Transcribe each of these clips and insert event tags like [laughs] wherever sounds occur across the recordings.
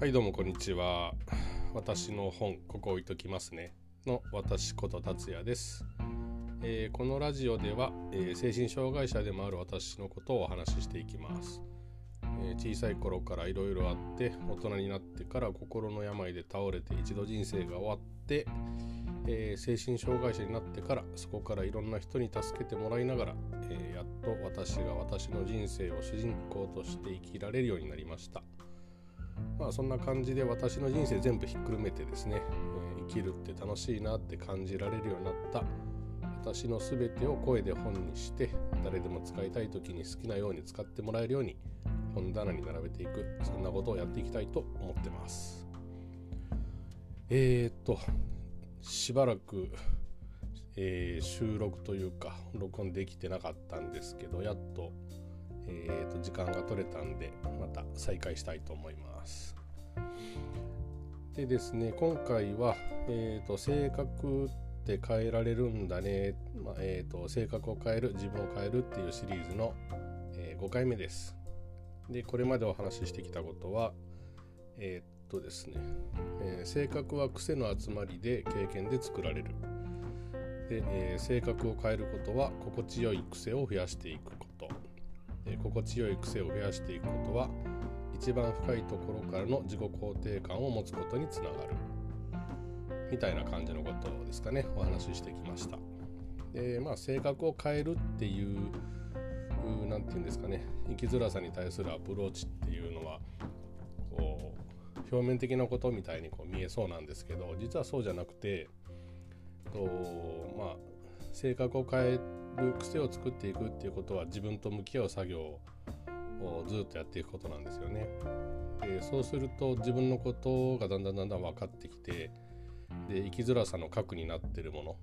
はいどうもこんにちは。私の本ここ置いときますね。の私こと達也です、えーこのラジオでは、えー精神障害者でもある私のことをお話ししていきます、えー小さい頃からいろいろあって大人になってから心の病で倒れて一度人生が終わって、えー精神障害者になってからそこからいろんな人に助けてもらいながら、えーやっと私が私の人生を主人公として生きられるようになりました。まあそんな感じで私の人生全部ひっくるめてですね、えー生きるって楽しいなって感じられるようになった。私の全てを声で本にして誰でも使いたい時に好きなように使ってもらえるように本棚に並べていく。そんなことをやっていきたいと思ってます。えー、っとしばらく、えー収録というか録音できてなかったんですけどやっと,、えーと時間が取れたんでまた再開したいと思います。でですね今回は、えー、と性格って変えられるんだね、まあえー、と性格を変える自分を変えるっていうシリーズの、え5回目です。でこれまでお話ししてきたことはえーっとですね、えー性格は癖の集まりで経験で作られる。で、えー性格を変えることは心地よい癖を増やしていくこと。で心地よい癖を増やしていくことは一番深いところからの自己肯定感を持つことにつながる。みたいな感じのことですかね。お話ししてきました。でまあ性格を変えるっていう何て言うんですかね。生きづらさに対するアプローチっていうのはこう表面的なことみたいにこう見えそうなんですけど実はそうじゃなくてとまあ性格を変える癖を作っていくっていうことは自分と向き合う作業をずっとやっていくことなんですよね。でそうすると自分のことがだんだんだんだん分かってきてで生きづらさの核になってるもの。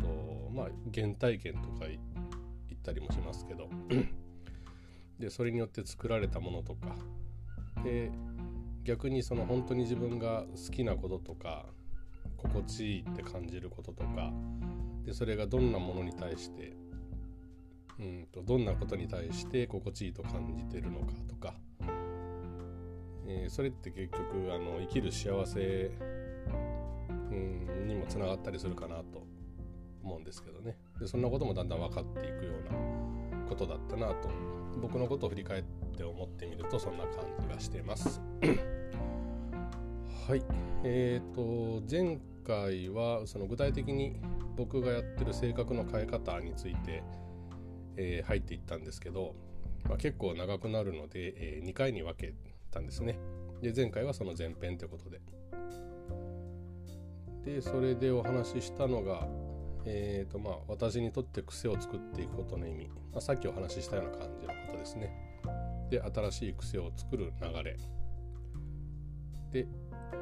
とまあ原体験とか言ったりもしますけど。でそれによって作られたものとか。で逆にその本当に自分が好きなこととか心地いいって感じることとかでそれがどんなものに対してうんとどんなことに対して心地いいと感じてるのかとか、えーそれって結局あの生きる幸せ、うん、にもつながったりするかなと思うんですけどね。でそんなこともだんだん分かっていくようなことだったなと。僕のことを振り返って思ってみるとそんな感じがしてます。[clears throat] はい。えー、と前回はその具体的に僕がやってる性格の変え方について、えー入っていったんですけど、まあ、結構長くなるので、え2回に分けたんですね。で前回はその前編ということで。でそれでお話ししたのが、えーとまあ、私にとって癖を作っていくことの意味、まあ、さっきお話ししたような感じのことですね。で新しい癖を作る流れ。で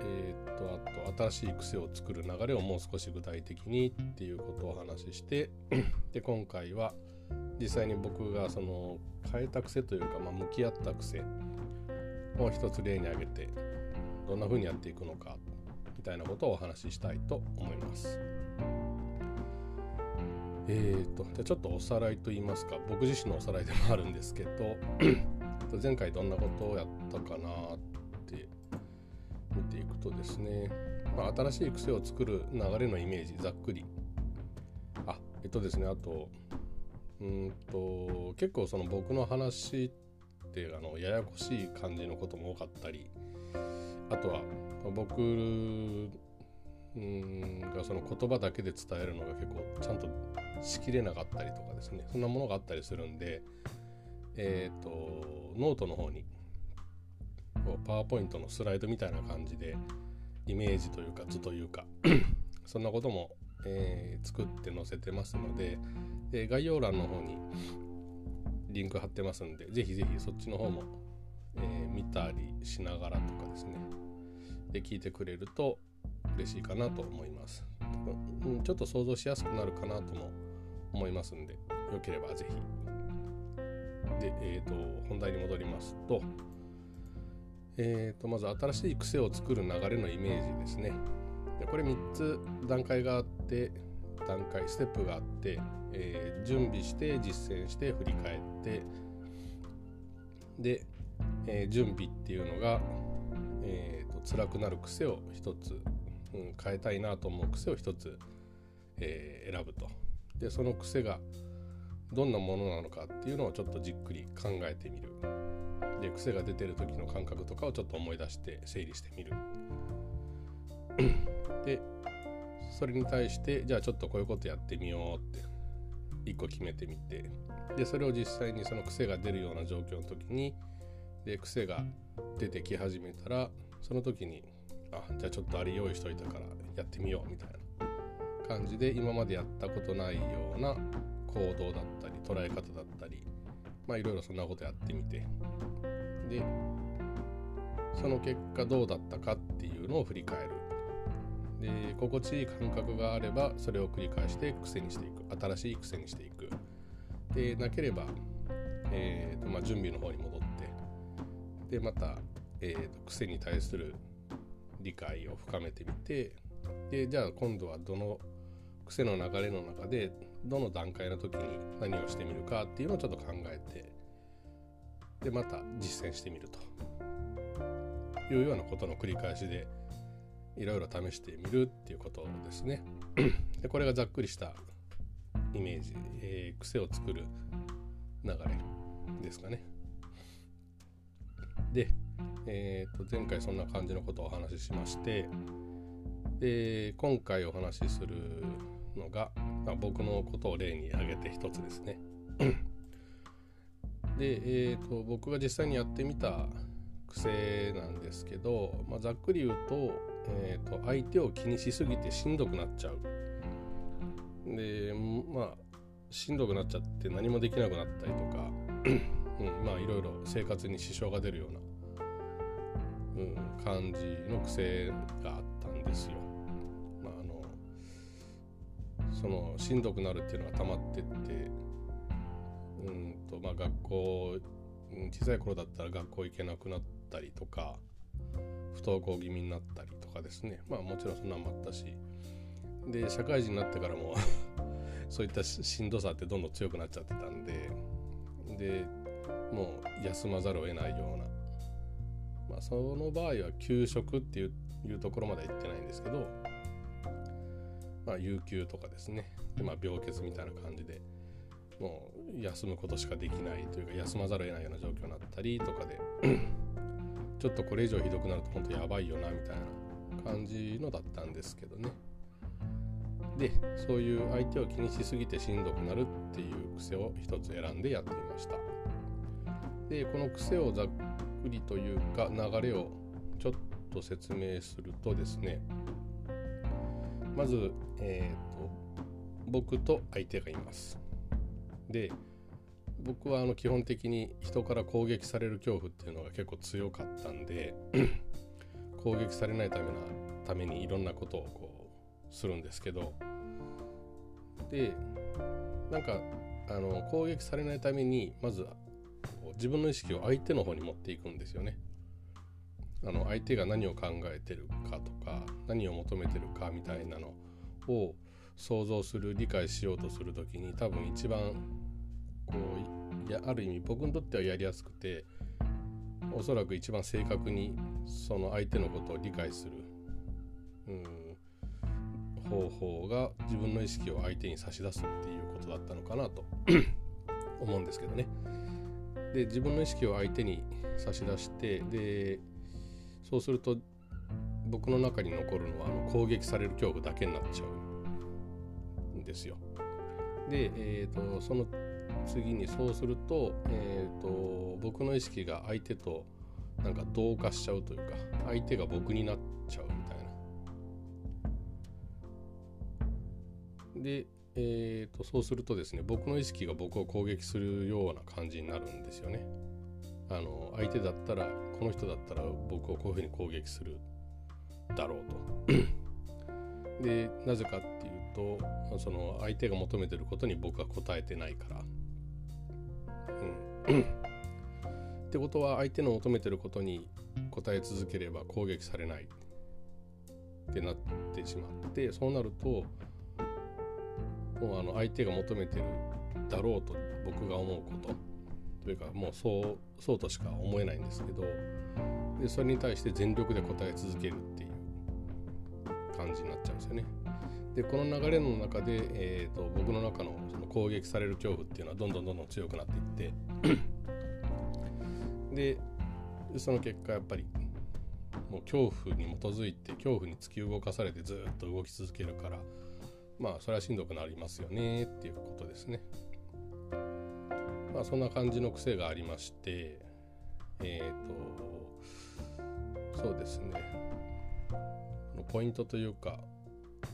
えーっとあと新しい癖を作る流れをもう少し具体的にっていうことをお話しして [clears throat] で今回は実際に僕がその変えた癖というか、まあ、向き合った癖を一つ例に挙げてどんな風にやっていくのかみたいなことをお話ししたいと思います。えー、とじゃちょっとおさらいと言いますか僕自身のおさらいでもあるんですけど [clears throat] 前回どんなことをやったかなっ見ていくとですね、まあ、新しい癖を作る流れのイメージざっくり。あえっとですねあとうんと結構その僕の話ってあのややこしい感じのことも多かったり。あとは僕がその言葉だけで伝えるのが結構ちゃんとしきれなかったりとかですね。そんなものがあったりするんでえっ、とノートの方にこうパワーポイントのスライドみたいな感じでイメージというか図というか [clears throat] そんなことも、えー作って載せてますのでで概要欄の方にリンク貼ってますんでぜひぜひそっちの方も、え見たりしながらとかですね。で聞いてくれると嬉しいかなと思います、ちょっと想像しやすくなるかなとも思いますんでよければぜひ。でえっ、と本題に戻りますとえー、とまず新しい癖を作る流れのイメージですね。でこれ3つ段階があって段階ステップがあって、えー準備して実践して振り返って。で、えー準備っていうのが、えーと、辛くなる癖を一つ、うん、変えたいなと思う癖を一つ、えー、選ぶと。でその癖がどんなものなのかっていうのをちょっとじっくり考えてみる。で癖が出てる時の感覚とかをちょっと思い出して整理してみる。[clears throat] でそれに対してじゃあちょっとこういうことやってみようって一個決めてみて。でそれを実際にその癖が出るような状況の時にで癖が出てき始めたらその時にあじゃあちょっとあれ用意しといたからやってみようみたいな感じで今までやったことないような行動だったり捉え方だったりまあいろいろそんなことやってみて。でその結果どうだったかっていうのを振り返る。で心地いい感覚があればそれを繰り返して癖にしていく。新しい癖にしていく。でなければ、えーとまあ、準備の方に戻って。でまた、えーと、癖に対する理解を深めてみて。でじゃあ今度はどの癖の流れの中でどの段階の時に何をしてみるかっていうのをちょっと考えてでまた実践してみるというようなことの繰り返しでいろいろ試してみるっていうことですね。[clears throat] でこれがざっくりしたイメージ、えー、癖を作る流れですかね。で、えー、と前回そんな感じのことをお話ししましてで今回お話しするのが、まあ、僕のことを例に挙げて一つですね。で、えーと、僕が実際にやってみた癖なんですけど、まあ、ざっくり言うと,、えーと、相手を気にしすぎてしんどくなっちゃう。でまあしんどくなっちゃって何もできなくなったりとか、うん、まあいろいろ生活に支障が出るような、うん、感じの癖があったんですよ。そのしんどくなるっていうのが溜まってってうんとまあ学校小さい頃だったら学校行けなくなったりとか不登校気味になったりとかですね。まあもちろんそんなんもあったし。で社会人になってからも [laughs] そういったしんどさってどんどん強くなっちゃってたんででもう休まざるを得ないような。まあその場合は休職っていうところまでは行ってないんですけどまあ有給とかですね。でまあ病欠みたいな感じでもう休むことしかできないというか休まざるを得ないような状況になったりとかで [clears throat] ちょっとこれ以上ひどくなると本当やばいよなみたいな感じのだったんですけどね。でそういう相手を気にしすぎてしんどくなるっていう癖を一つ選んでやってみました。でこの癖をざっくりというか流れをちょっと説明するとですねまず、えーと僕と相手がいますで僕はあの基本的に人から攻撃される恐怖っていうのが結構強かったんで [clears throat] 攻撃されないためなためにいろんなことをこうするんですけどでなんかあの攻撃されないためにまず自分の意識を相手の方に持っていくんですよね。あの相手が何を考えてるかとか何を求めてるかみたいなのを想像する理解しようとする時に多分一番こうやある意味僕にとってはやりやすくておそらく一番正確にその相手のことを理解する、うん、方法が自分の意識を相手に差し出すっていうことだったのかなと [clears throat] 思うんですけどね。で自分の意識を相手に差し出してでそうすると僕の中に残るのはあの攻撃される恐怖だけになっちゃうんですよ。で、えーと、その次にそうすると,、えーと、僕の意識が相手となんか同化しちゃうというか相手が僕になっちゃうみたいな。で、えーと、そうするとですね僕の意識が僕を攻撃するような感じになるんですよね。あの相手だったらこの人だったら僕をこういうふうに攻撃するだろうと。[clears throat] でなぜかっていうとその相手が求めてることに僕は答えてないから。うん、[clears throat] ってことは相手の求めてることに答え続ければ攻撃されないってなってしまってそうなるともうあの相手が求めてるだろうと僕が思うことというかもうそうそうとしか思えないんですけどでそれに対して全力で答え続けるっていう感じになっちゃうんですよね。でこの流れの中で、えーと、僕の中のその攻撃される恐怖っていうのはどんどんどんどん強くなっていって [clears throat] でその結果やっぱりもう恐怖に基づいて恐怖に突き動かされてずっと動き続けるからまあそれはしんどくなりますよねっていうことですね。まあそんな感じの癖がありましてえっ、ー、とそうですね。ポイントというか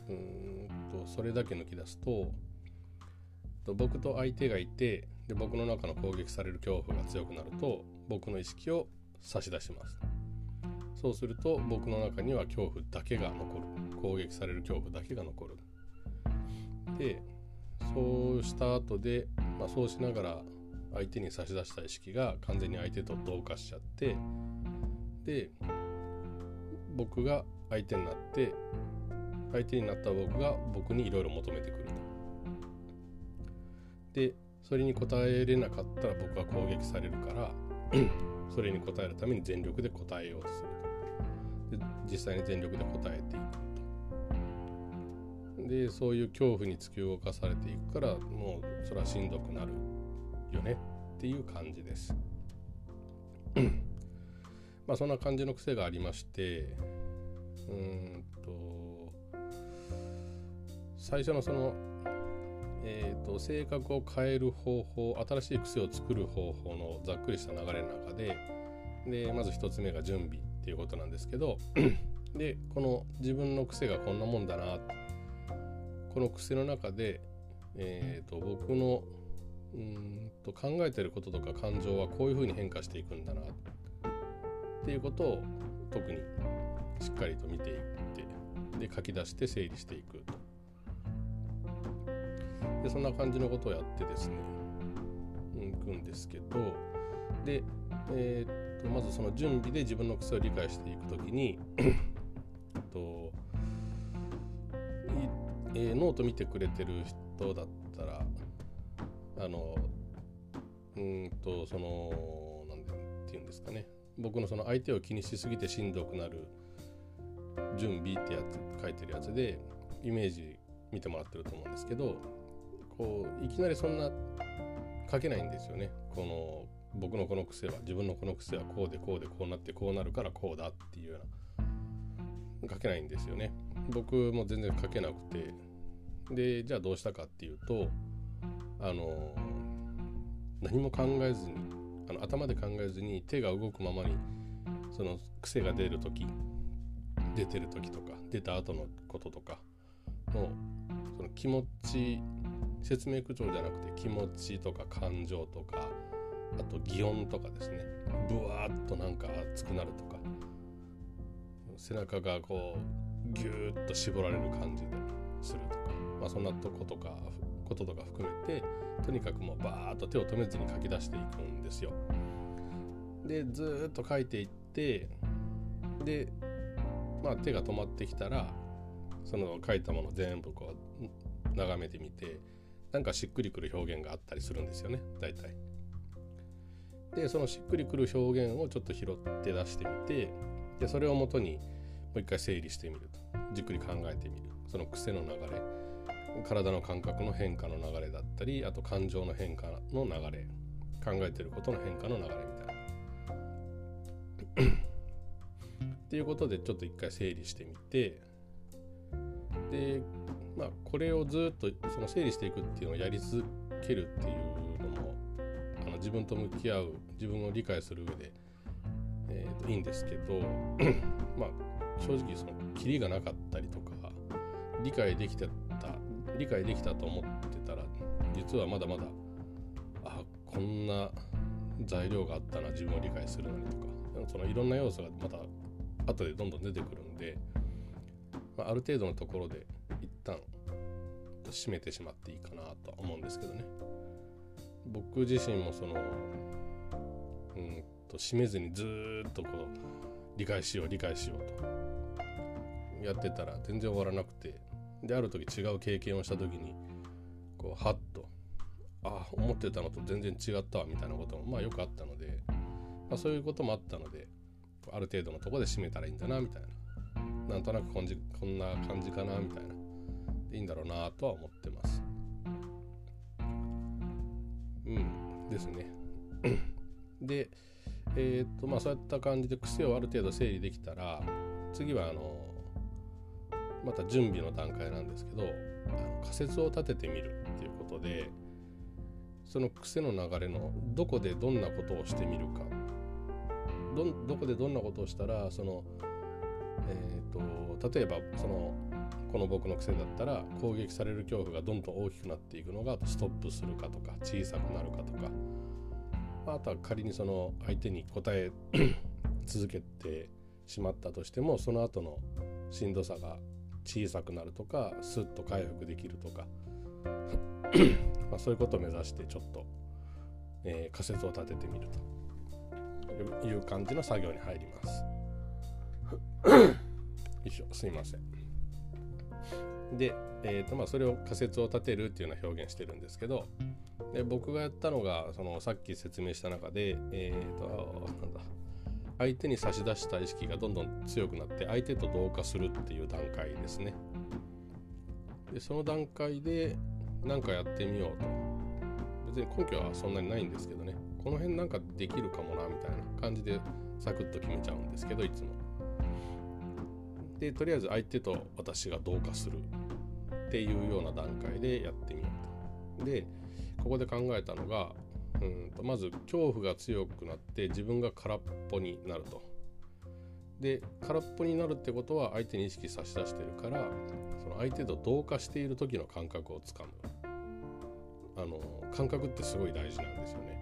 うんとそれだけ抜き出すと僕と相手がいてで僕の中の攻撃される恐怖が強くなると僕の意識を差し出します。そうすると僕の中には恐怖だけが残る。攻撃される恐怖だけが残る。でそうした後で、まあ、そうしながら相手に差し出した意識が完全に相手と同化しちゃってで僕が相手になって相手になった僕が僕にいろいろ求めてくると。でそれに応えれなかったら僕は攻撃されるから [clears throat] それに応えるために全力で答えようとすると。で実際に全力で答えていくと。でそういう恐怖に突き動かされていくからもうそれはしんどくなるよねっていう感じです。まあそんな感じの癖がありましてうんと最初のそのえーと、性格を変える方法新しい癖を作る方法のざっくりした流れの中ででまず1つ目が準備っていうことなんですけど [clears throat] でこの自分の癖がこんなもんだなこの癖の中で、えーと僕のうんと考えてることとか感情はこういうふうに変化していくんだなっていうことを特にしっかりと見ていってで書き出して整理していくと。でそんな感じのことをやってですねいくんですけど。で、えー、っとまずその準備で自分の癖を理解していくときにと、えー、ノート見てくれてる人だったらあのうんとその何て言うんですかね。僕のその相手を気にしすぎてしんどくなる準備ってやつ書いてるやつでイメージ見てもらってると思うんですけどこういきなりそんな書けないんですよね。この僕のこの癖は自分のこの癖はこうでこうでこうなってこうなるからこうだっていうような書けないんですよね。僕も全然書けなくて。でじゃあどうしたかっていうとあの何も考えずにあの頭で考えずに手が動くままにその癖が出る時出てる時とか出た後のこととかのその気持ち説明口調じゃなくて気持ちとか感情とかあと擬音とかですね。ブワーッとなんか熱くなるとか背中がこうギューッと絞られる感じでするとか、まあ、そんなとことかこととか含めてとにかくもうバーッと手を止めずに書き出していくんですよ。でずっと書いていってでまあ手が止まってきたらその書いたもの全部こう眺めてみてなんかしっくりくる表現があったりするんですよね大体。でそのしっくりくる表現をちょっと拾って出してみてでそれをもとにもう一回整理してみるとじっくり考えてみるその癖の流れ体の感覚の変化の流れだったりあと感情の変化の流れ考えてることの変化の流れみたいな。[coughs] っていうことでちょっと一回整理してみてでまあこれをずっとその整理していくっていうのをやり続けるっていうのもあの自分と向き合う自分を理解する上で、えー、といいんですけど [coughs] まあ正直そのキリがなかったりとか理解できてた理解できたと思ってたら実はまだまだあこんな材料があったな自分を理解するのにとかそのいろんな要素がまた後でどんどん出てくるんで、まあ、ある程度のところで一旦締めてしまっていいかなと思うんですけどね。僕自身もそのうんと締めずにずっとこう理解しよう理解しようとやってたら全然終わらなくてである時違う経験をした時にこうハッとああ思ってたのと全然違ったわみたいなこともまあよくあったので、まあ、そういうこともあったのである程度のとこで締めたらいいんだなみたいな。なんとなくこんじこんな感じかなみたいな。でいいんだろうなとは思ってます。うんですね。[coughs] でえっ、とまあそういった感じで癖をある程度整理できたら次はあのまた準備の段階なんですけどあの仮説を立ててみるっていうことでその癖の流れのどこでどんなことをしてみるかどどこでどんなことをしたらその、えーと、例えばそのこの僕の癖だったら攻撃される恐怖がどんどん大きくなっていくのがストップするかとか小さくなるかとかあとは仮にその相手に答え [coughs] 続けてしまったとしてもその後のしんどさが小さくなるとかスッと回復できるとか [coughs] まあそういうことを目指してちょっと、えー、仮説を立ててみるという感じの作業に入ります。よいしょすいません。で、えーとまあ、それを仮説を立てるっていうような表現してるんですけどで僕がやったのがそのさっき説明した中で、えーとなんだ相手に差し出した意識がどんどん強くなって相手と同化するっていう段階ですね。でその段階で何かやってみようと別に根拠はそんなにないんですけどねこの辺なんかできるかもなみたいな感じでサクッと決めちゃうんですけどいつも。でとりあえず相手と私が同化するっていうような段階でやってみようと。でここで考えたのがうん。とまず恐怖が強くなって自分が空っぽになると。で空っぽになるってことは相手に意識差し出してるからその相手と同化している時の感覚をつかむ。あの感覚ってすごい大事なんですよね。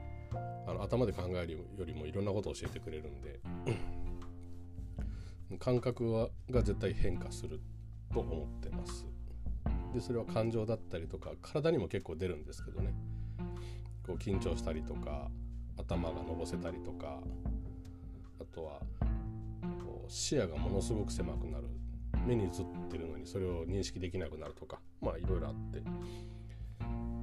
あの頭で考えるよりもいろんなことを教えてくれるんで。[clears throat] 感覚はが絶対変化すると思ってます。でそれは感情だったりとか体にも結構出るんですけどね。こう緊張したりとか頭がのぼせたりとかあとはこう視野がものすごく狭くなる目に映ってるのにそれを認識できなくなるとかまあいろいろあって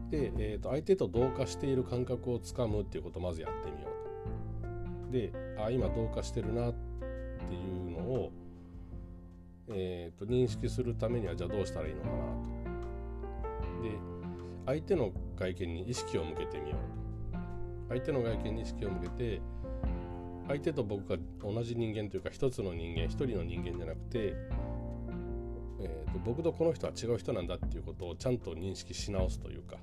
で、えー、と相手と同化している感覚をつかむっていうことをまずやってみようと。であ今同化してるなっていうのを、えー、と認識するためにはじゃあどうしたらいいのかなと。で相手の外見に意識を向けてみようと。相手の外見に意識を向けて相手と僕が同じ人間というか一つの人間一人の人間じゃなくて、えーと、僕とこの人は違う人なんだっていうことをちゃんと認識し直すというか。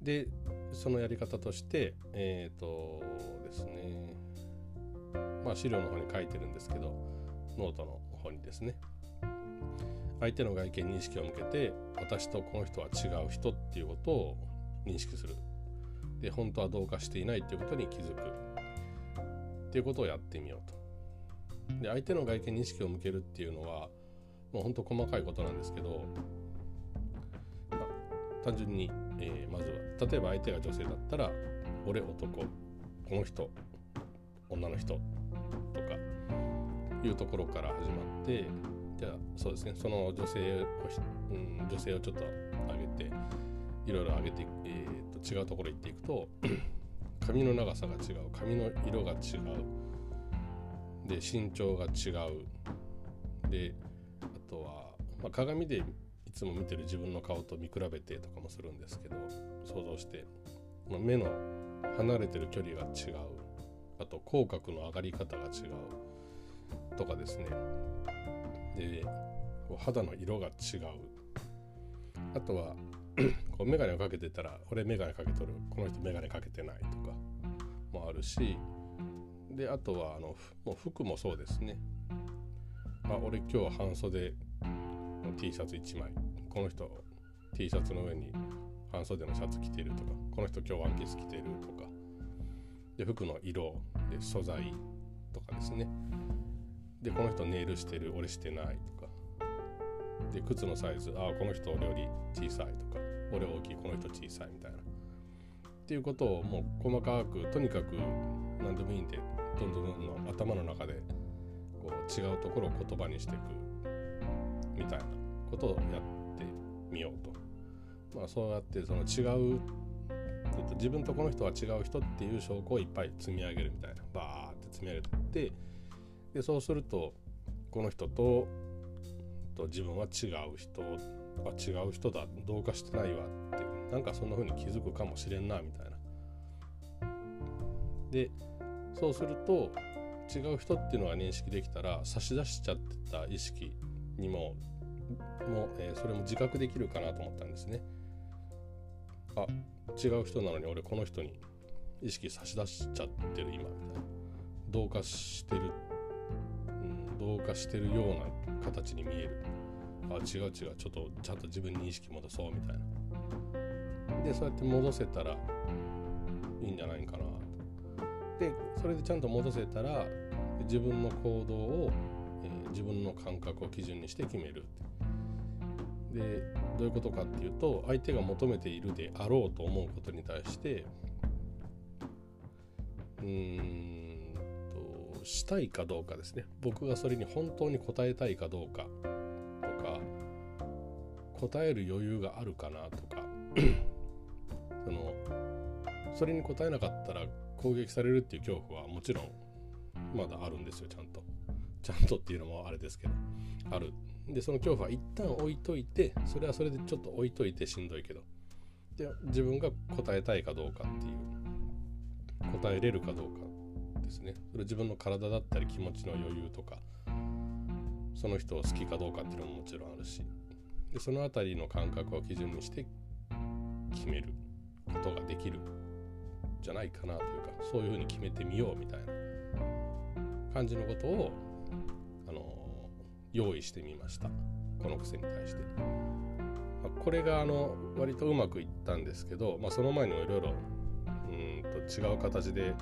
でそのやり方としてえっ、ー、とですね。まあ資料の方に書いてるんですけどノートの方にですね。相手の外見に意識を向けて私とこの人は違う人っていうことを認識する。で本当は同化していないっていうことに気づく。っていうことをやってみようと。で相手の外見に意識を向けるっていうのはもう本当細かいことなんですけど、単純に、えー、まずは例えば相手が女性だったら俺男この人女の人とかいうところから始まってじゃあそうですね。その女性を、うん、女性をちょっと上げていろいろ上げて、えー、と違うところ行っていくと [clears throat] 髪の長さが違う。髪の色が違う。で身長が違う。であとは、まあ、鏡でいつも見てる自分の顔と見比べてとかもするんですけど想像して、まあ、目の離れてる距離が違う。あと口角の上がり方が違う。とかですね。で肌の色が違う。あとは [clears throat] こう眼鏡をかけてたら俺眼鏡かけとる。この人眼鏡かけてないとかもあるし。であとはあのもう服もそうですね。あ俺今日は半袖の T シャツ1枚。この人 T シャツの上に半袖のシャツ着てるとか。この人今日ワンピース着てるとか。で服の色で素材とかですね。でこの人ネイルしてる俺してないとか。で靴のサイズああこの人俺より小さいとか。俺大きいこの人小さいみたいな。っていうことをもう細かくとにかく何でもいいんでどんどんどんどん頭の中でこう違うところを言葉にしていくみたいなことをやってみようと。まあそうやってその違う、自分とこの人は違う人っていう証拠をいっぱい積み上げるみたいな。バーって積み上げてってでそうするとこの人とと自分は違う人あ違う人だ同化してないわってなんかそんな風に気づくかもしれんなみたいな。でそうすると違う人っていうのが認識できたら差し出しちゃってた意識にもも、えー、それも自覚できるかなと思ったんですね。あ違う人なのに俺この人に意識差し出しちゃってる今みたいな同化してる、うん、同化してるような形に見える。あ違う違う。ちょっとちゃんと自分に意識戻そうみたいな。でそうやって戻せたらいいんじゃないかな。とでそれでちゃんと戻せたら自分の行動を、えー、自分の感覚を基準にして決めるって。でどういうことかっていうと相手が求めているであろうと思うことに対してうーんとしたいかどうかですね。僕がそれに本当に応えたいかどうかとか答える余裕があるかなとか [clears throat] そのそれに答えなかったら攻撃されるっていう恐怖はもちろんまだあるんですよちゃんと。ちゃんとっていうのもあれですけどある。でその恐怖は一旦置いといてそれはそれでちょっと置いといてしんどいけどで自分が答えたいかどうかっていう答えれるかどうか。ですねそれ自分の体だったり気持ちの余裕とかその人を好きかどうかっていうのももちろんあるしでその辺りの感覚を基準にして決めることができるじゃないかなというかそういうふうに決めてみようみたいな感じのことをあの用意してみましたこの癖に対して。ま、これがあの割とうまくいったんですけど、まあ、その前にもいろいろ違う形で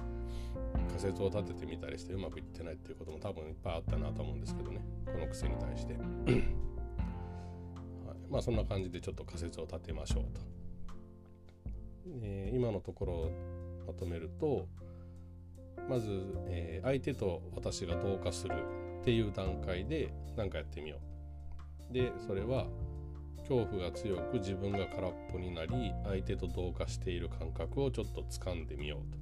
仮説を立ててみたりしてうまくいってないっていうことも多分いっぱいあったなと思うんですけどね。この癖に対して、はい、まあそんな感じでちょっと仮説を立てましょうと、えー、今のところをまとめるとまず、えー、相手と私が同化するっていう段階で何かやってみよう。でそれは恐怖が強く自分が空っぽになり相手と同化している感覚をちょっと掴んでみようと。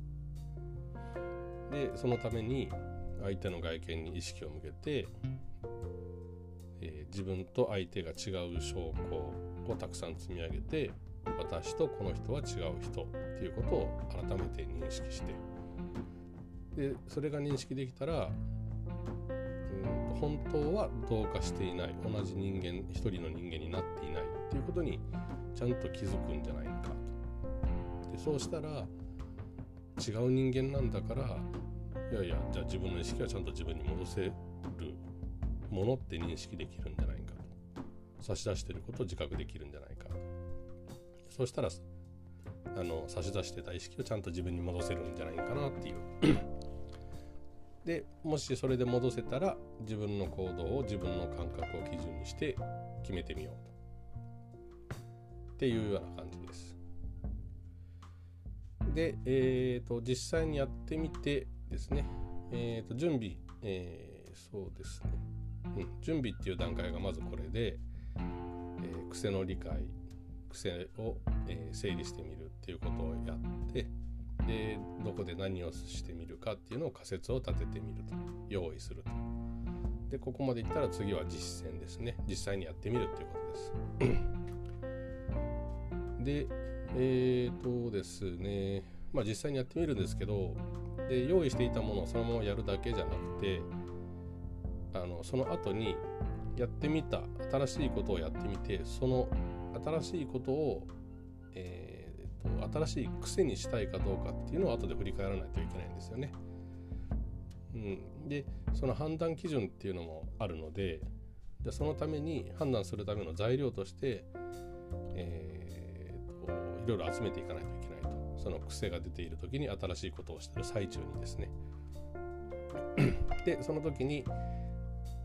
でそのために相手の外見に意識を向けて、えー、自分と相手が違う証拠をたくさん積み上げて私とこの人は違う人っていうことを改めて認識して。でそれが認識できたらうん本当は同化していない同じ人間一人の人間になっていないっていうことにちゃんと気づくんじゃないかと。でそうしたら違う人間なんだからいやいやじゃあ自分の意識はちゃんと自分に戻せるものって認識できるんじゃないかと。差し出してることを自覚できるんじゃないかと。そうしたらあの差し出してた意識をちゃんと自分に戻せるんじゃないかなっていう。[clears throat] でもしそれで戻せたら自分の行動を自分の感覚を基準にして決めてみようと。っていうような感じです。で、えーと、実際にやってみてですね、えーと、準備、えー、そうですね、うん、準備っていう段階がまずこれで、えー、癖の理解癖を、えー、整理してみるっていうことをやってでどこで何をしてみるかっていうのを仮説を立ててみると。用意すると。でここまでいったら次は実践ですね。実際にやってみるっていうことです。でえーとですね、まあ実際にやってみるんですけど、で用意していたものをそのままやるだけじゃなくて、あのその後にやってみた新しいことをやってみて、その新しいことを、えーと、新しい癖にしたいかどうかっていうのを後で振り返らないといけないんですよね。うん、でその判断基準っていうのもあるのででそのために判断するための材料として、えーろいろ集めていかないといけないと。その癖が出ている時に新しいことをしてる最中にですね。でその時に、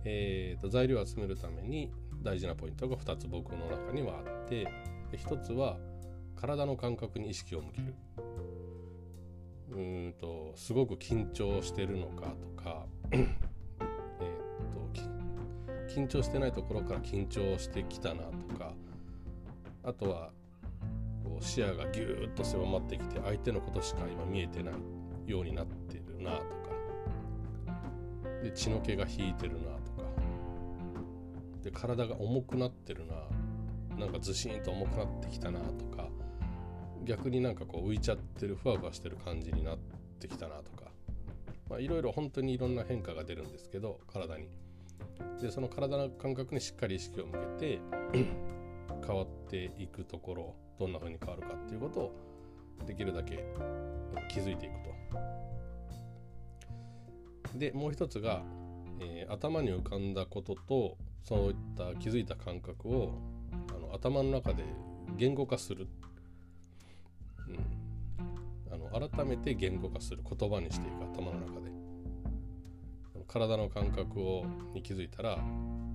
えーと、材料を集めるために大事なポイントが2つ僕の中にはあって1つは体の感覚に意識を向ける。うんとすごく緊張してるのかとかえと緊張してないところから緊張してきたなとかあとは視野がぎゅーっと狭まってきて相手のことしか今見えてないようになってるなとか。で血の気が引いてるなとか。で体が重くなってるな。なんかずしんと重くなってきたなとか。逆になんかこう浮いちゃってるふわふわしてる感じになってきたなとか。いろいろ本当にいろんな変化が出るんですけど体に。でその体の感覚にしっかり意識を向けて [clears throat] 変わっていくところ。どんな風に変わるかっていうことをできるだけ気づいていくと。でもう一つが、えー、頭に浮かんだこととそういった気づいた感覚をあの頭の中で言語化する、うん、あの改めて言語化する言葉にしていく。頭の中で。体の感覚をに気づいたら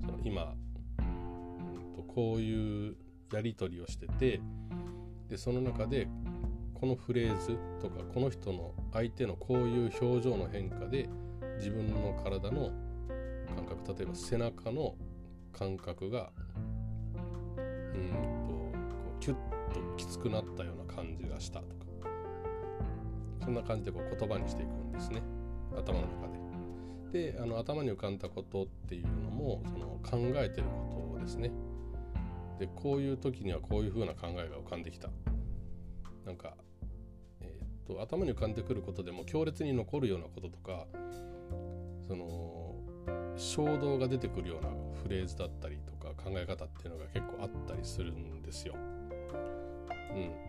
その今うん、とこういうやり取りをしててでその中でこのフレーズとかこの人の相手のこういう表情の変化で自分の体の感覚例えば背中の感覚がうんとこうキュッときつくなったような感じがしたとかそんな感じでこう言葉にしていくんですね頭の中で。であの頭に浮かんだことっていうのもその考えてることをですね。でこういう時にはこういうふうな考えが浮かんできたなんか、えー、っと頭に浮かんでくることでも強烈に残るようなこととかその衝動が出てくるようなフレーズだったりとか考え方っていうのが結構あったりするんですよ。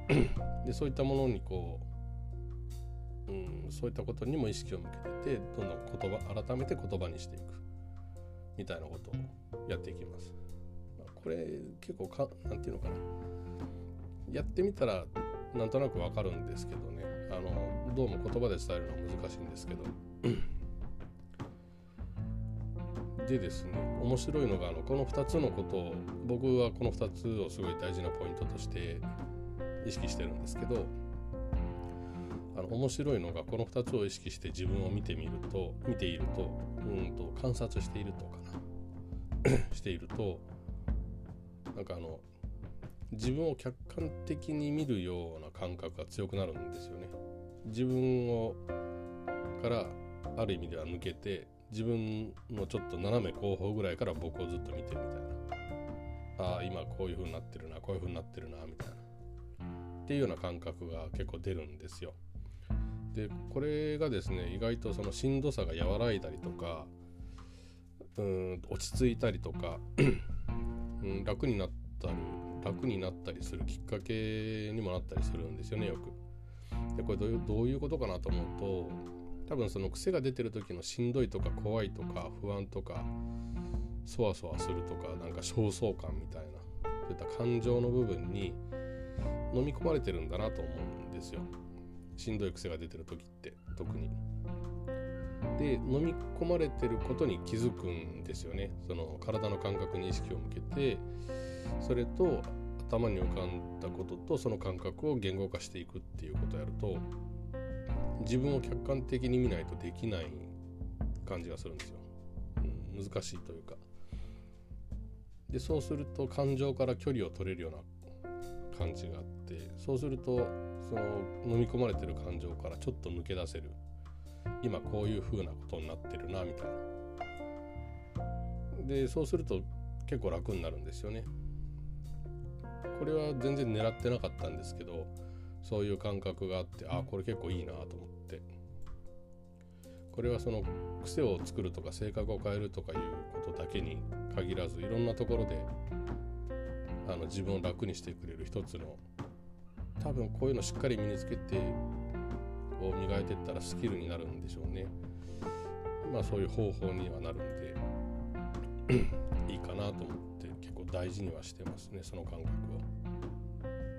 うん、[coughs] でそういったものにこう、うん、そういったことにも意識を向けててどんどん言葉改めて言葉にしていくみたいなことをやっていきます。これ結構かなんていうのかな。やってみたらなんとなくわかるんですけどね。あのどうも言葉で伝えるのは難しいんですけど。[clears throat] でですね面白いのがあのこの2つのことを僕はこの2つをすごい大事なポイントとして意識してるんですけどあの面白いのがこの2つを意識して自分を見てみると見ているとうんと観察しているとかな。[clears throat] しているとなんかあの自分を客観的に見るような感覚が強くなるんですよね。自分をからある意味では抜けて自分のちょっと斜め後方ぐらいから僕をずっと見てるみたいなああ今こういう風になってるなこういう風になってるなみたいなっていうような感覚が結構出るんですよ。でこれがですね意外とそのしんどさが和らいだりとかうん落ち着いたりとかうん、楽になったり楽になったりするきっかけにもなったりするんですよねよく。でこれどういうどういうことかなと思うと多分その癖が出てる時のしんどいとか怖いとか不安とかそわそわするとかなんか焦燥感みたいなそういった感情の部分に飲み込まれてるんだなと思うんですよ。しんどい癖が出てる時って特に。で飲み込まれてることに気づくんですよね。その体の感覚に意識を向けて。それと頭に浮かんだこととその感覚を言語化していくっていうことをやると自分を客観的に見ないとできない感じがするんですよ、うん、難しいというか。でそうすると感情から距離を取れるような感じがあってそうするとその飲み込まれてる感情からちょっと抜け出せる。今こういう風なことになってるなみたいな。でそうすると結構楽になるんですよね。これは全然狙ってなかったんですけどそういう感覚があってあこれ結構いいなと思って。これはその癖を作るとか性格を変えるとかいうことだけに限らずいろんなところであの自分を楽にしてくれる一つの多分こういうのしっかり身につけてを磨いていったらスキルになるんでしょうね。まあそういう方法にはなるんで [clears throat] いいかなと思って結構大事にはしてますねその感覚を。え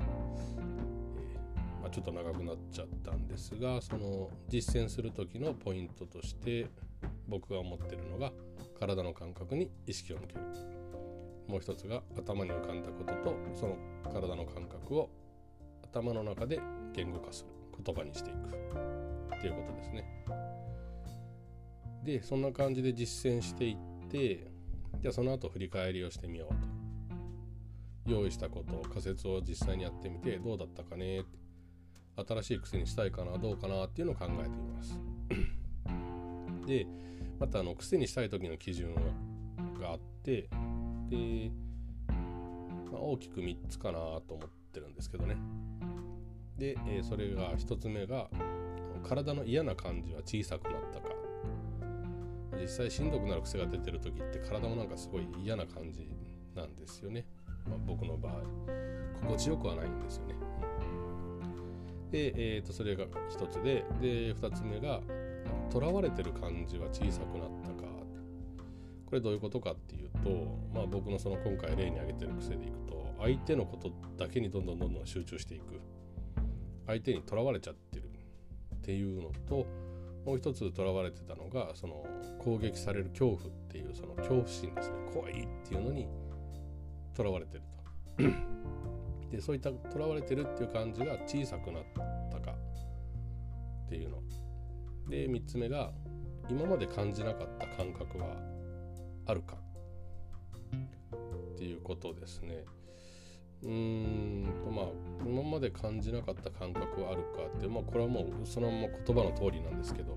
ー、まあ、ちょっと長くなっちゃったんですがその実践する時のポイントとして僕が思ってるのが体の感覚に意識を向ける。もう一つが頭に浮かんだこととその体の感覚を頭の中で言語化する。言葉にしていく。っていうことですね。でそんな感じで実践していってじゃあその後振り返りをしてみようと。用意したこと仮説を実際にやってみてどうだったかね。新しい癖にしたいかなどうかなっていうのを考えてみます。[clears throat] でまたあの癖にしたい時の基準があってで、まあ、大きく3つかなと思ってるんですけどね。で、えー、それが1つ目が体の嫌な感じは小さくなったか。実際しんどくなる癖が出てる時って体もなんかすごい嫌な感じなんですよね、まあ、僕の場合。心地よくはないんですよね。で、えー、とそれが1つでで2つ目がとらわれてる感じは小さくなったか。これどういうことかっていうと、まあ、僕のその今回例に挙げてる癖でいくと相手のことだけにどんどんどんどん集中していく。相手にとらわれちゃってるっていうのともう一つとらわれてたのがその攻撃される恐怖っていうその恐怖心ですね。怖いっていうのにとらわれてると。でそういったとらわれてるっていう感じが小さくなったかっていうの。で3つ目が今まで感じなかった感覚はあるかっていうことですね。うーんとまあ今まで感じなかった感覚はあるかってまあこれはもうそのまま言葉の通りなんですけど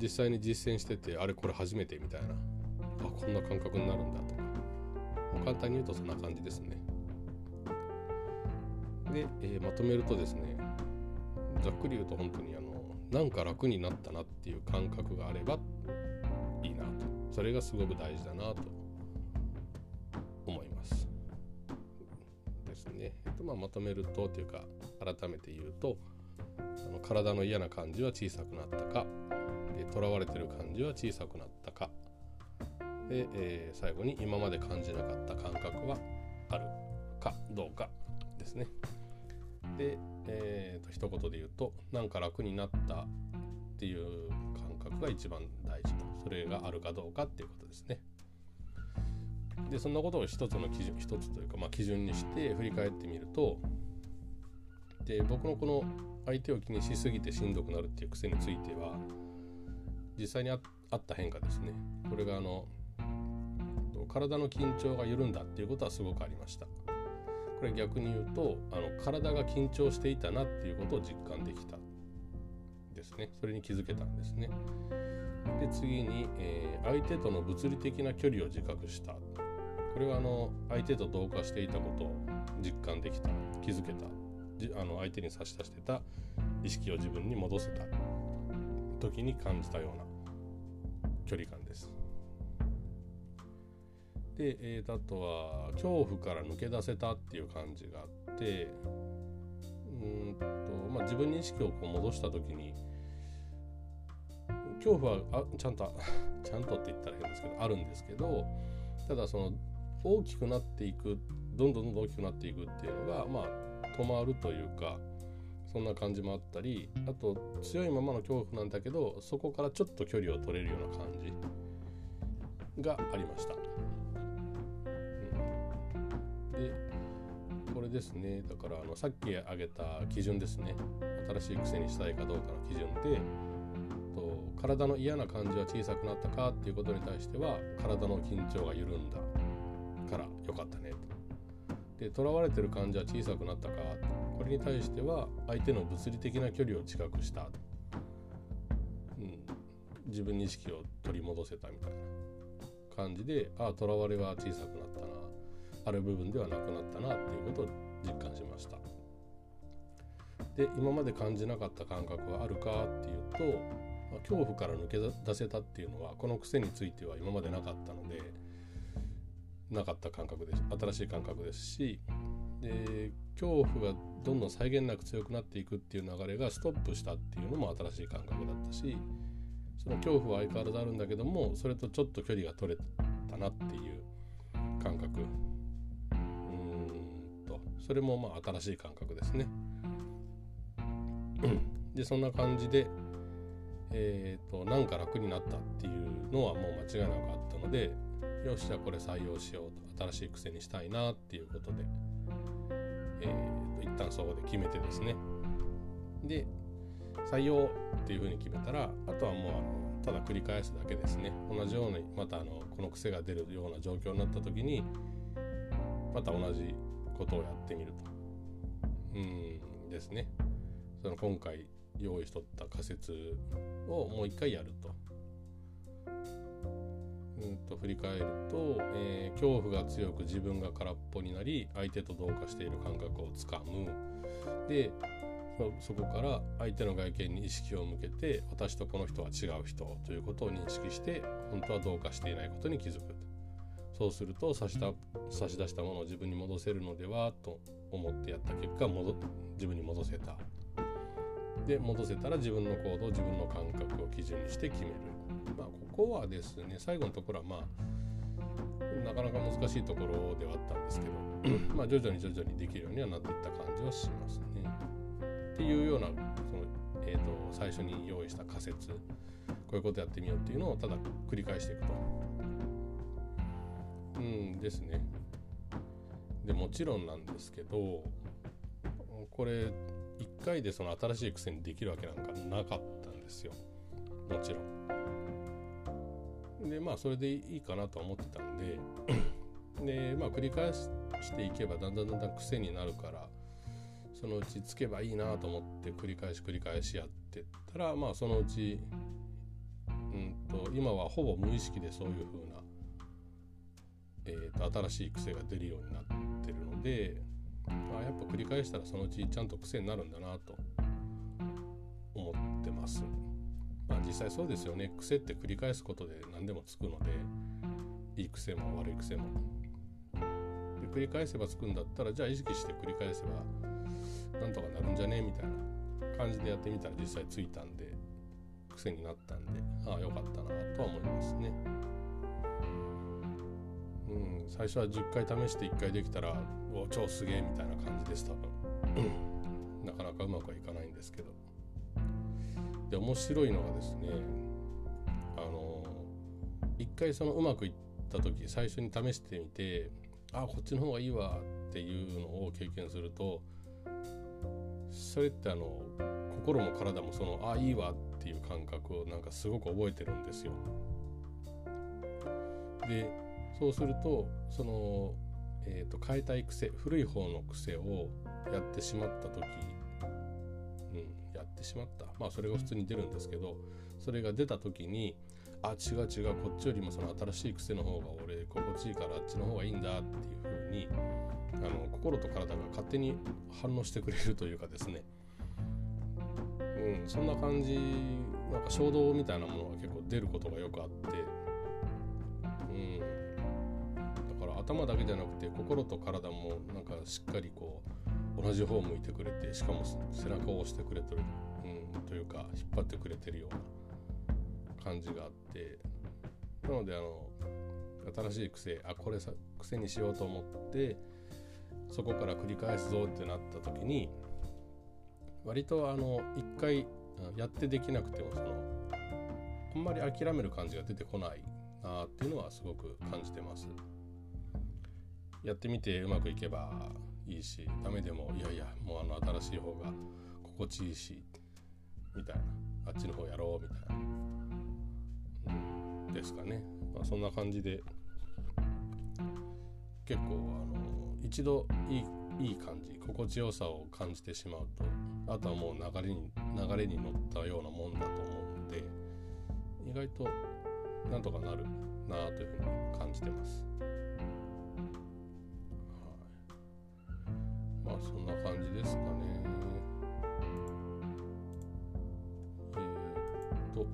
実際に実践しててあれこれ初めてみたいなあこんな感覚になるんだとか簡単に言うとそんな感じですね。で、えー、まとめるとですねざっくり言うと本当にあのなんか楽になったなっていう感覚があればいいなと。それがすごく大事だなとですね、えっとまあ、まとめるとというか改めて言うとあの体の嫌な感じは小さくなったかとらわれてる感じは小さくなったかで、えー、最後に今まで感じなかった感覚はあるかどうかですね。で、えーと、一言で言うとなんか楽になったっていう感覚が一番大事とそれがあるかどうかっていうことですね。でそんなことを一つの基準一つというか、まあ、基準にして振り返ってみるとで僕のこの相手を気にしすぎてしんどくなるっていう癖については実際にあった変化ですね。これがあの体の緊張が緩んだっていうことはすごくありました。これ逆に言うとあの体が緊張していたなっていうことを実感できたですね。それに気づけたんですね。で次に、えー、相手との物理的な距離を自覚した。これはあの相手と同化していたことを実感できた気づけたあの相手に差し出してた意識を自分に戻せた時に感じたような距離感です。で、えー、あとは恐怖から抜け出せたっていう感じがあってうんと、まあ、自分に意識をこう戻した時に恐怖はあちゃんと [laughs] ちゃんとって言ったら変ですけどあるんですけどただその大きくなっていくどんどんどんどん大きくなっていくっていうのがまあ止まるというかそんな感じもあったりあと強いままの恐怖なんだけどそこからちょっと距離を取れるような感じがありました。でこれですね。だからあのさっき挙げた基準ですね。新しい癖にしたいかどうかの基準でと体の嫌な感じは小さくなったかっていうことに対しては体の緊張が緩んだ。から良かったねと。で囚われてる感じは小さくなったかこれに対しては相手の物理的な距離を近くした、うん、自分に意識を取り戻せたみたいな感じでああ囚われは小さくなったな。ある部分ではなくなったなっていうことを実感しました。で今まで感じなかった感覚はあるかっていうと、恐怖から抜け出せたっていうのはこの癖については今までなかったのでなかった感覚です。新しい感覚ですし。で恐怖がどんどん際限なく強くなっていくっていう流れがストップしたっていうのも新しい感覚だったしその恐怖は相変わらずあるんだけどもそれとちょっと距離が取れたなっていう感覚。うんと。それもまあ新しい感覚ですね。でそんな感じでえーと、なんか楽になったっていうのはもう間違いなくあったのでよしじゃあこれ採用しようと新しい癖にしたいなっていうことで、えーと、一旦そこで決めてですね。で採用っていうふうに決めたらあとはもうあのただ繰り返すだけですね。同じようにまたあのこの癖が出るような状況になった時にまた同じことをやってみると。うんですね。その今回用意しとった仮説をもう一回やると。うんと振り返ると、えー、恐怖が強く自分が空っぽになり相手と同化している感覚をつかむ。でそこから相手の外見に意識を向けて私とこの人は違う人ということを認識して本当は同化していないことに気づくそうすると差した差し出したものを自分に戻せるのではと思ってやった結果戻自分に戻せた。で戻せたら自分の行動自分の感覚を基準にして決める。まあここはですね最後のところはまあなかなか難しいところではあったんですけどまあ徐々に徐々にできるようにはなっていった感じはしますね。っていうようなその、えーと、最初に用意した仮説こういうことやってみようっていうのをただ繰り返していくと。うんですね。でもちろんなんですけどこれ1回でその新しい癖にできるわけなんかなかったんですよもちろん。でまあそれでいいかなと思ってたんででまあ繰り返していけばだんだんだんだん癖になるからそのうちつけばいいなと思って繰り返し繰り返しやってったらまあそのうち、うんと、今はほぼ無意識でそういう風な、えーと、新しい癖が出るようになってるので、まあ、やっぱ繰り返したらそのうちちゃんと癖になるんだなと思ってます。際そうですよね癖って繰り返すことで何でもつくのでいい癖も悪い癖も。で繰り返せばつくんだったらじゃあ意識して繰り返せばなんとかなるんじゃねえみたいな感じでやってみたら実際ついたんで癖になったんでああよかったなとは思いますね。うん、最初は10回試して1回できたらお超すげえみたいな感じです多分なかなかうまくはいかないんですけどで面白いのがですねあの一回そのうまくいった時最初に試してみてあこっちの方がいいわっていうのを経験するとそれってあの心も体もそのあいいわっていう感覚をなんかすごく覚えてるんですよ。でそうするとその、えーと、変えたい癖古い方の癖をやってしまった時、しまった。まあそれが普通に出るんですけどそれが出た時にあ違う違うこっちよりもその新しい癖の方が俺心地いいからあっちの方がいいんだっていう風にあの心と体が勝手に反応してくれるというかですね、うん、そんな感じなんか衝動みたいなものが結構出ることがよくあって、うん、だから頭だけじゃなくて心と体もなんかしっかりこう同じ方向いてくれてしかも背中を押してくれてる、というか引っ張ってくれてるような感じがあってなのであの新しい癖あこれさ癖にしようと思ってそこから繰り返すぞってなった時に割とあの一回やってできなくてもそのあんまり諦める感じが出てこないなっていうのはすごく感じてます。やってみてうまくいけばいいしダメでもいやいやもうあの新しい方が心地いいしみたいな。あっちの方やろうみたいな、うん、ですかね、まあ、そんな感じで。結構あの一度いいいい感じ。心地よさを感じてしまうと。あとはもう流れに流れに乗ったようなもんだと思うので。意外となんとかなるなというふうに感じてます。はい、まあそんな感じですかね。と。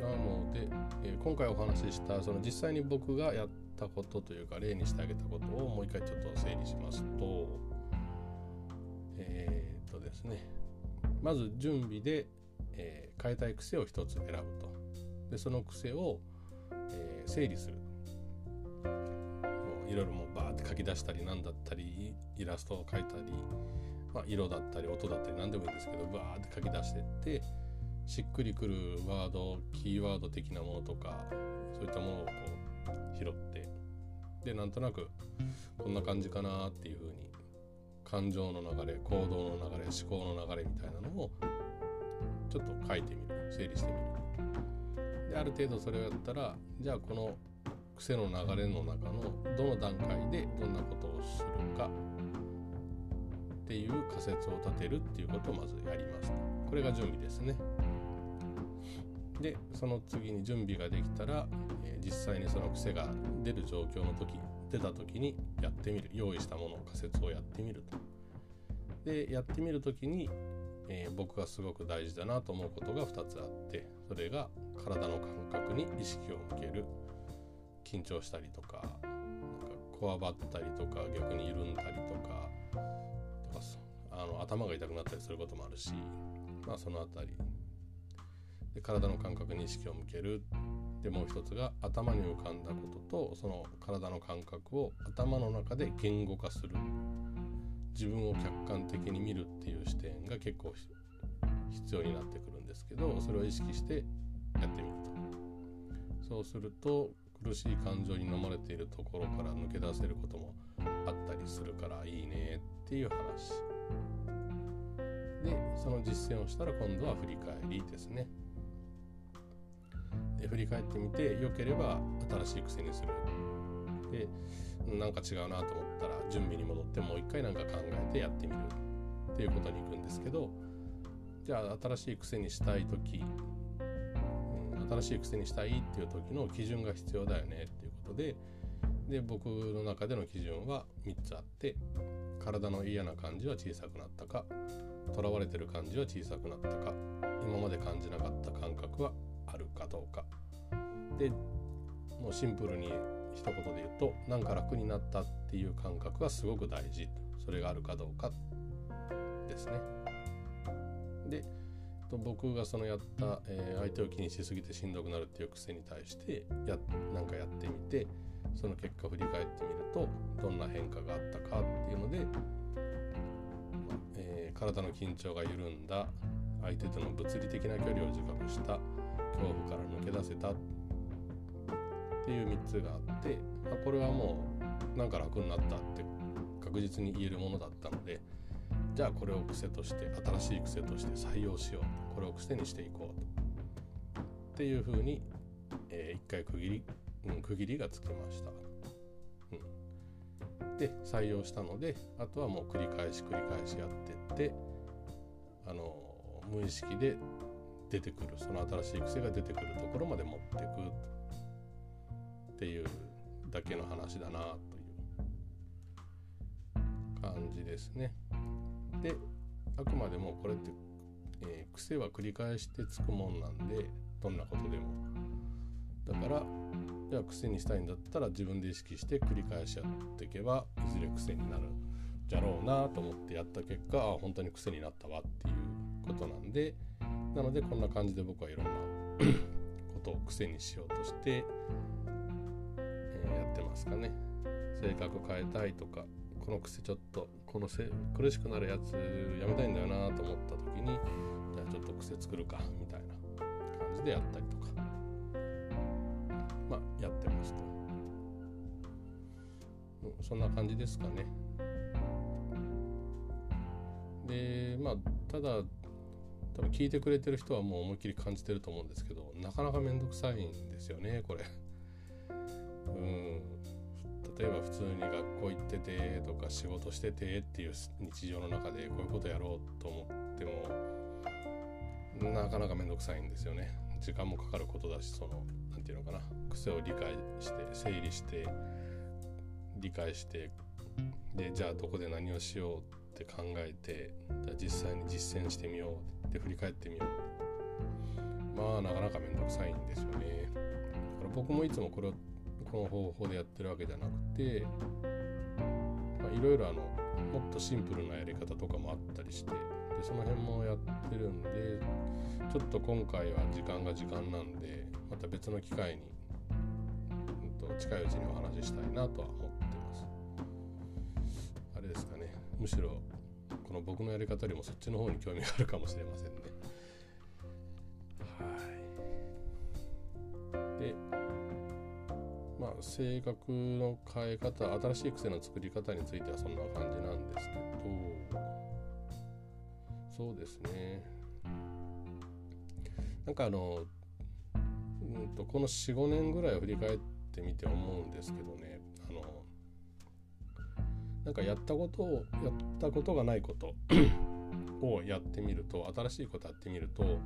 なので、えー、今回お話ししたその実際に僕がやったことというか例にしてあげたことをもう一回ちょっと整理しますとえー、っとですね。まず準備で、えー、変えたい癖を一つ選ぶと。でその癖を、えー、整理する。いろいろもうバーって書き出したり何だったりイラストを描いたり、まあ、色だったり音だったり何でもいいんですけどバーって書き出してってしっくりくるワードキーワード的なものとかそういったものをこう拾ってでなんとなくこんな感じかなっていうふうに感情の流れ行動の流れ思考の流れみたいなのをちょっと書いてみる整理してみる。である程度それをやったらじゃあこの癖の流れの中のどの段階でどんなことをするかっていう仮説を立てるっていうことをまずやりますこれが準備ですね。でその次に準備ができたら、えー、実際にその癖が出る状況の時出た時にやってみる用意したもの仮説をやってみると。でやってみる時に、えー、僕がすごく大事だなと思うことが2つあってそれが体の感覚に意識を向ける緊張したりとかなんかこわばったりとか逆に緩んだりとかとかあの頭が痛くなったりすることもあるしまあその辺りで体の感覚に意識を向ける。でもう一つが頭に浮かんだこととその体の感覚を頭の中で言語化する。自分を客観的に見るっていう視点が結構必要になってくるんですけどそれを意識してやってみると。そうすると苦しい感情に飲まれているところから抜け出せることもあったりするからいいねっていう話。でその実践をしたら今度は振り返りですね。で振り返ってみて良ければ新しい癖にする。でなんか違うなと思ったら準備に戻ってもう一回何か考えてやってみる。っていうことに行くんですけどじゃあ新しい癖にしたい時、うん、新しい癖にしたいっていう時の基準が必要だよねっていうことでで僕の中での基準は3つあって体の嫌な感じは小さくなったかとらわれてる感じは小さくなったか今まで感じなかった感覚はかどうか。でもうシンプルに一言で言うとなんか楽になったっていう感覚がすごく大事。それがあるかどうかですね。で僕がそのやった、えー、相手を気にしすぎてしんどくなるっていう癖に対してやなんかやってみてその結果振り返ってみるとどんな変化があったかっていうので、まえー、体の緊張が緩んだ相手との物理的な距離を自覚した恐怖から抜け出せた。っていう3つがあって、まあ、これはもうなんか楽になったって確実に言えるものだったのでじゃあこれを癖として新しい癖として採用しようこれを癖にしていこうと。っていうふうに、えー、一回区切り、うん、区切りがつきました。うん、で採用したのであとはもう繰り返し繰り返しやってってあの無意識で出てくるその新しい癖が出てくるところまで持っていくっていうだけの話だなという感じですね。であくまでもこれって、えー、癖は繰り返してつくもんなんでどんなことでも。だからじゃあ癖にしたいんだったら自分で意識して繰り返しやっていけばいずれ癖になるじゃろうなと思ってやった結果あ本当に癖になったわっていうことなんでなのでこんな感じで僕はいろんな [clears throat] ことを癖にしようとして、えー、やってますかね。性格変えたいとかこの癖ちょっとこのせ苦しくなるやつやめたいんだよなと思った時にじゃあちょっと癖作るかみたいな感じでやったりとかまあやってますと、うん、そんな感じですかねでまあただ多分聞いてくれてる人はもう思いっきり感じてると思うんですけどなかなかめんどくさいんですよねこれ。うん例えば普通に学校行っててとか仕事しててっていう日常の中でこういうことやろうと思ってもなかなかめんどくさいんですよね。時間もかかることだしその何て言うのかな癖を理解して整理して理解してでじゃあどこで何をしようって考えて実際に実践してみようって振り返ってみよう。まあなかなかめんどくさいんですよね。だから僕もいつもこれをこの方法でやってるわけじゃなくていろいろあのもっとシンプルなやり方とかもあったりしてでその辺もやってるんでちょっと今回は時間が時間なんでまた別の機会に、うん、と近いうちにお話ししたいなとは思ってます。あれですかね。むしろこの僕のやり方よりもそっちの方に興味があるかもしれませんね。はい。で、まあ性格の変え方、新しい癖の作り方についてはそんな感じなんですけど、そうですね。なんかあの、うんとこの45年ぐらいを振り返ってみて思うんですけどねなんかやったことをやったことがないこと [coughs] をやってみると新しいことやってみると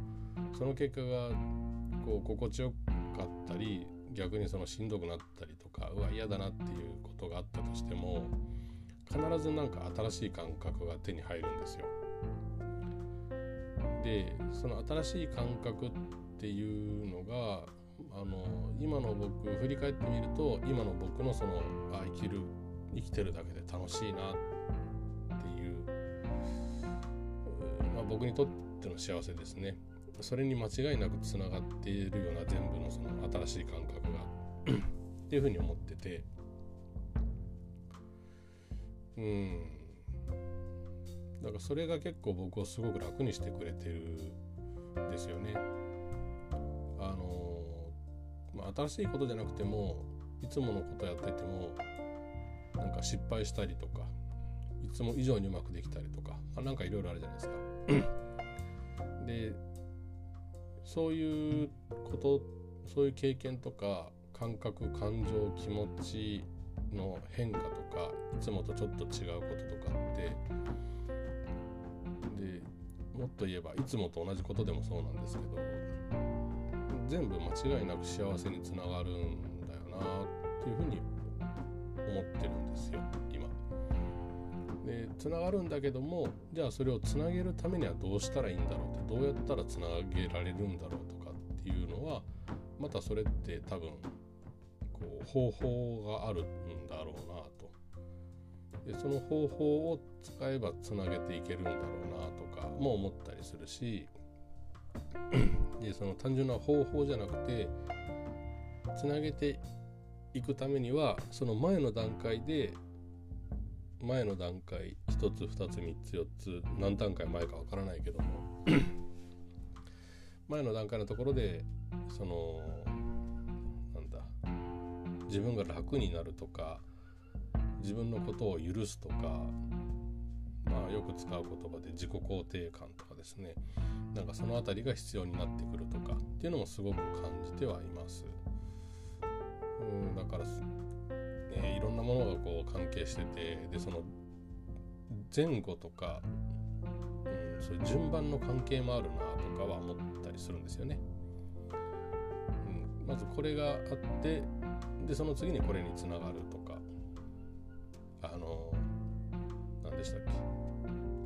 その結果がこう心地よかったり逆にそのしんどくなったりとかうわ嫌だなっていうことがあったとしても必ず何か新しい感覚が手に入るんですよ。でその新しい感覚っていうのがあの今の僕振り返ってみると今の僕のそのあ生きる生きてるだけで楽しいなっていう、まあ、僕にとっての幸せですね。それに間違いなくつながっているような全部のその新しい感覚がっていうふうに思ってて。うん。だからそれが結構僕をすごく楽にしてくれてるんですよね。あのまあ、新しいことじゃなくてもいつものことやっててもなんか失敗したりとかいつも以上にうまくできたりとか、まあ、なんかいろいろあるじゃないですか。でそういうことそういう経験とか感覚感情気持ちの変化とかいつもとちょっと違うこととかってでもっと言えばいつもと同じことでもそうなんですけど全部間違いなく幸せにつながるんだよなっていうふうに思ってるんですよ今。でつながるんだけどもじゃあそれをつなげるためにはどうしたらいいんだろうってどうやったらつなげられるんだろうとかっていうのはまたそれって多分こう方法があるんだろうなとでその方法を使えばつなげていけるんだろうなとかも思ったりするしでその単純な方法じゃなくてつなげていくためにはその前の段階で前の段階1つ2つ3つ4つ何段階前かわからないけども [clears throat] 前の段階のところでそのなんだ自分が楽になるとか自分のことを許すとかまあよく使う言葉で自己肯定感とかですねなんかその辺りが必要になってくるとかっていうのもすごく感じてはいます。うん。だからねいろんなものがこう関係しててでその前後とか、うん、そういう順番の関係もあるなとかは思ったりするんですよね。うん、まずこれがあってでその次にこれにつながるとかあの何でしたっけ？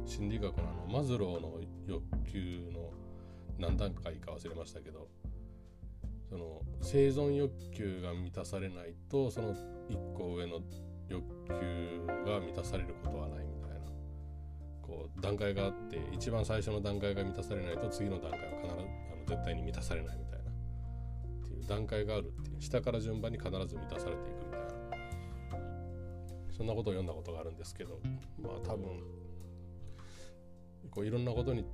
心理学のあのマズローの欲求の何段階か忘れましたけどその生存欲求が満たされないとその一個上の欲求が満たされることはないみたいな。こう段階があって一番最初の段階が満たされないと次の段階は必ずあの絶対に満たされないみたいな。っていう段階があるっていう。下から順番に必ず満たされていくみたいな。そんなことを読んだことがあるんですけどまあ多分こういろんなことに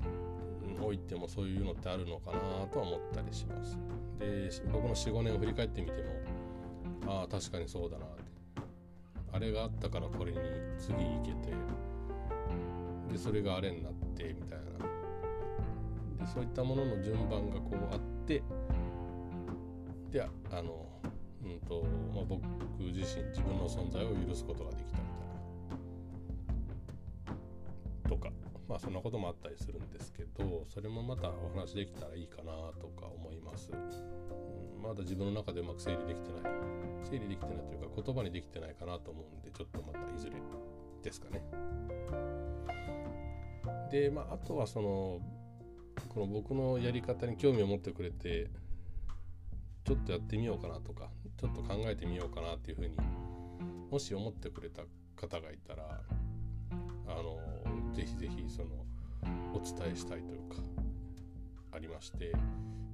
おいてもそういうのってあるのかなとは思ったりします。で僕の45年を振り返ってみてもああ確かにそうだなって。あれがあったからこれに次行けてでそれがあれになってみたいな。でそういったものの順番がこうあってであのうんと、まあ、僕自身自分の存在を許すことができたみたいな。とか。まあそんなこともあったりするんですけどそれもまたお話できたらいいかなとか思います、うん、まだ自分の中でうまく整理できてない。整理できてないというか言葉にできてないかなと思うんでちょっとまたいずれですかね。でまああとはそのこの僕のやり方に興味を持ってくれてちょっとやってみようかなとかちょっと考えてみようかなっていうふうにもし思ってくれた方がいたらあのぜひぜひそのお伝えしたいというかありまして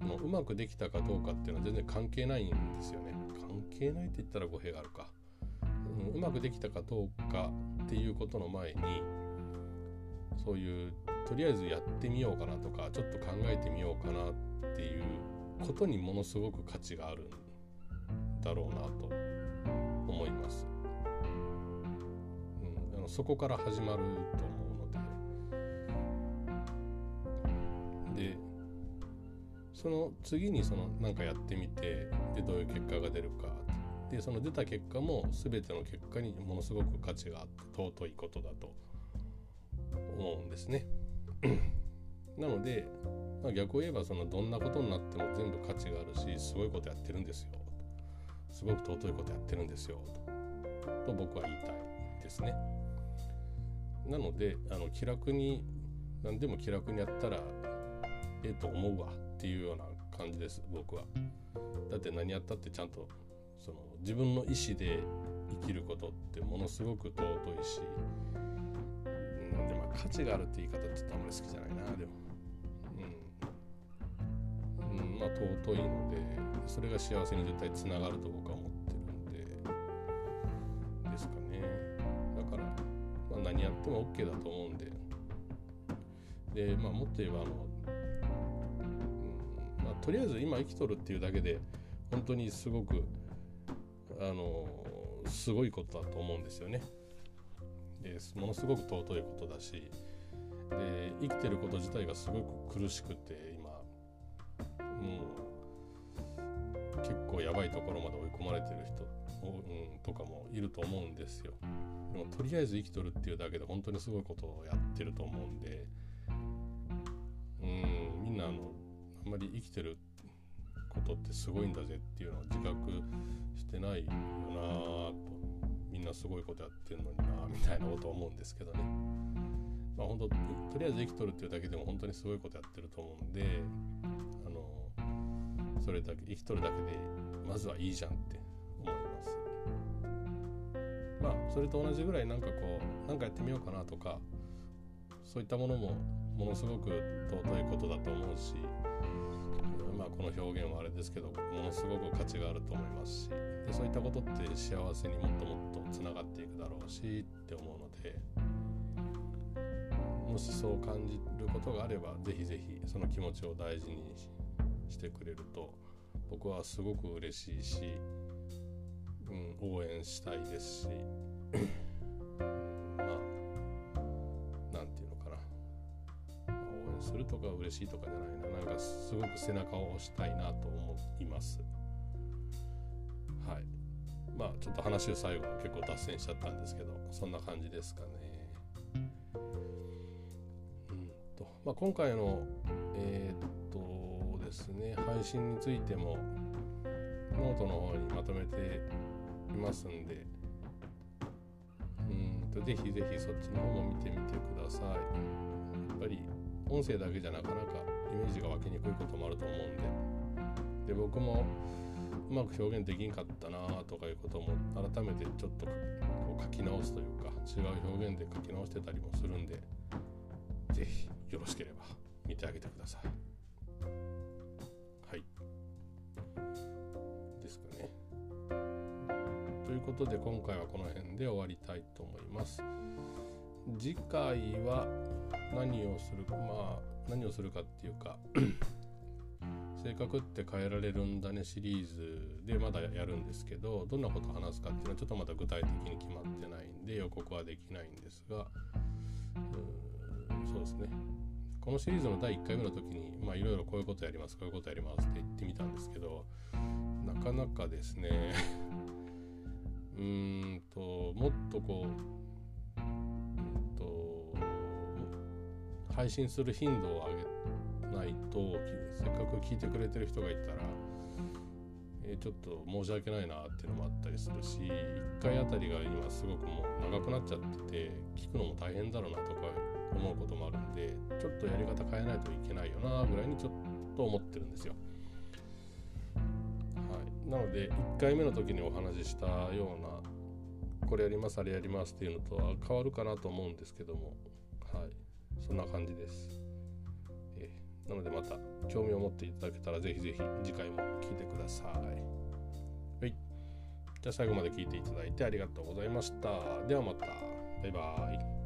もううまくできたかどうかっていうのは全然関係ないんですよね。関係ないって言ったら語弊があるか、うん、うまくできたかどうかっていうことの前にそういうとりあえずやってみようかなとかちょっと考えてみようかなっていうことにものすごく価値があるんだろうなと思います。うん、あのそこから始まるとでその次にその何かやってみてでどういう結果が出るかでその出た結果も全ての結果にものすごく価値があって尊いことだと思うんですね。[clears throat] なので、まあ、逆を言えばそのどんなことになっても全部価値があるしすごいことやってるんですよすごく尊いことやってるんですよと僕は言いたいですね。なのであの気楽に何でも気楽にやったらええと思うわっていうような感じです僕は。だって何やったってちゃんとその自分の意思で生きることってものすごく尊いし、ん、でまあ価値があるって言い方ちょっとあんまり好きじゃないなでも、うん、うん、まあ尊いのでそれが幸せに絶対つながると僕は思ってるんでですかね。だから、まあ、何やっても OK だと思うんで。でまあもっと言えばあの、とりあえず今生きとるっていうだけで本当にすごくあのすごいことだと思うんですよね。でものすごく尊いことだしで生きてること自体がすごく苦しくて今もう結構やばいところまで追い込まれてる人、うん、とかもいると思うんですよ。でもとりあえず生きとるっていうだけで本当にすごいことをやってると思うんでうんみんなあのあんまり生きてることってすごいんだぜっていうのを自覚してないよなとみんなすごいことやってんのになみたいなことを思うんですけどね。まあ本当とりあえず生きとるっていうだけでも本当にすごいことやってると思うんであのそれだけ生きとるだけでまずはいいじゃんって思います。まあそれと同じぐらいなんかこう何かやってみようかなとかそういったものもものすごく尊いことだと思うし、この表現はあれですけどものすごく価値があると思いますしでそういったことって幸せにもっともっとつながっていくだろうしって思うのでもしそう感じることがあればぜひぜひその気持ちを大事にしてくれると僕はすごく嬉しいし、うん、応援したいですし [clears throat] まあするとか嬉しいとかじゃないな。なんかすごく背中を押したいなと思います。はい。まあちょっと話を最後結構脱線しちゃったんですけどそんな感じですかね。うんと。まあ今回のえー、っとですね配信についてもノートの方にまとめていますんで。うんとぜひぜひそっちの方も見てみてください。やっぱり音声だけじゃなかなかイメージが湧きにくいこともあると思うんでで僕もうまく表現できんかったなとかいうことも改めてちょっとこう書き直すというか違う表現で書き直してたりもするんで是非よろしければ見てあげてください。はい。ですかね。ということで今回はこの辺で終わりたいと思います。次回は何をするかまあ何をするかっていうか [clears throat] 性格って変えられるんだねシリーズでまだやるんですけどどんなことを話すかっていうのはちょっとまだ具体的に決まってないんで予告はできないんですがうそうですね。このシリーズの第1回目の時にまあいろいろこういうことやりますこういうことやりますって言ってみたんですけどなかなかですね [laughs] うーんともっとこう配信する頻度を上げないとせっかく聞いてくれてる人がいたら、えー、ちょっと申し訳ないなっていうのもあったりするし1回あたりが今すごくもう長くなっちゃってて聞くのも大変だろうなとか思うこともあるんでちょっとやり方変えないといけないよなぐらいにちょっと思ってるんですよ。はい、なので1回目の時にお話ししたようなこれやりますあれやりますっていうのとは変わるかなと思うんですけどもはいそんな感じです。え、なのでまた興味を持っていただけたらぜひぜひ次回も聴いてください。はい。じゃあ最後まで聞いていただいてありがとうございました。ではまた。バイバーイ。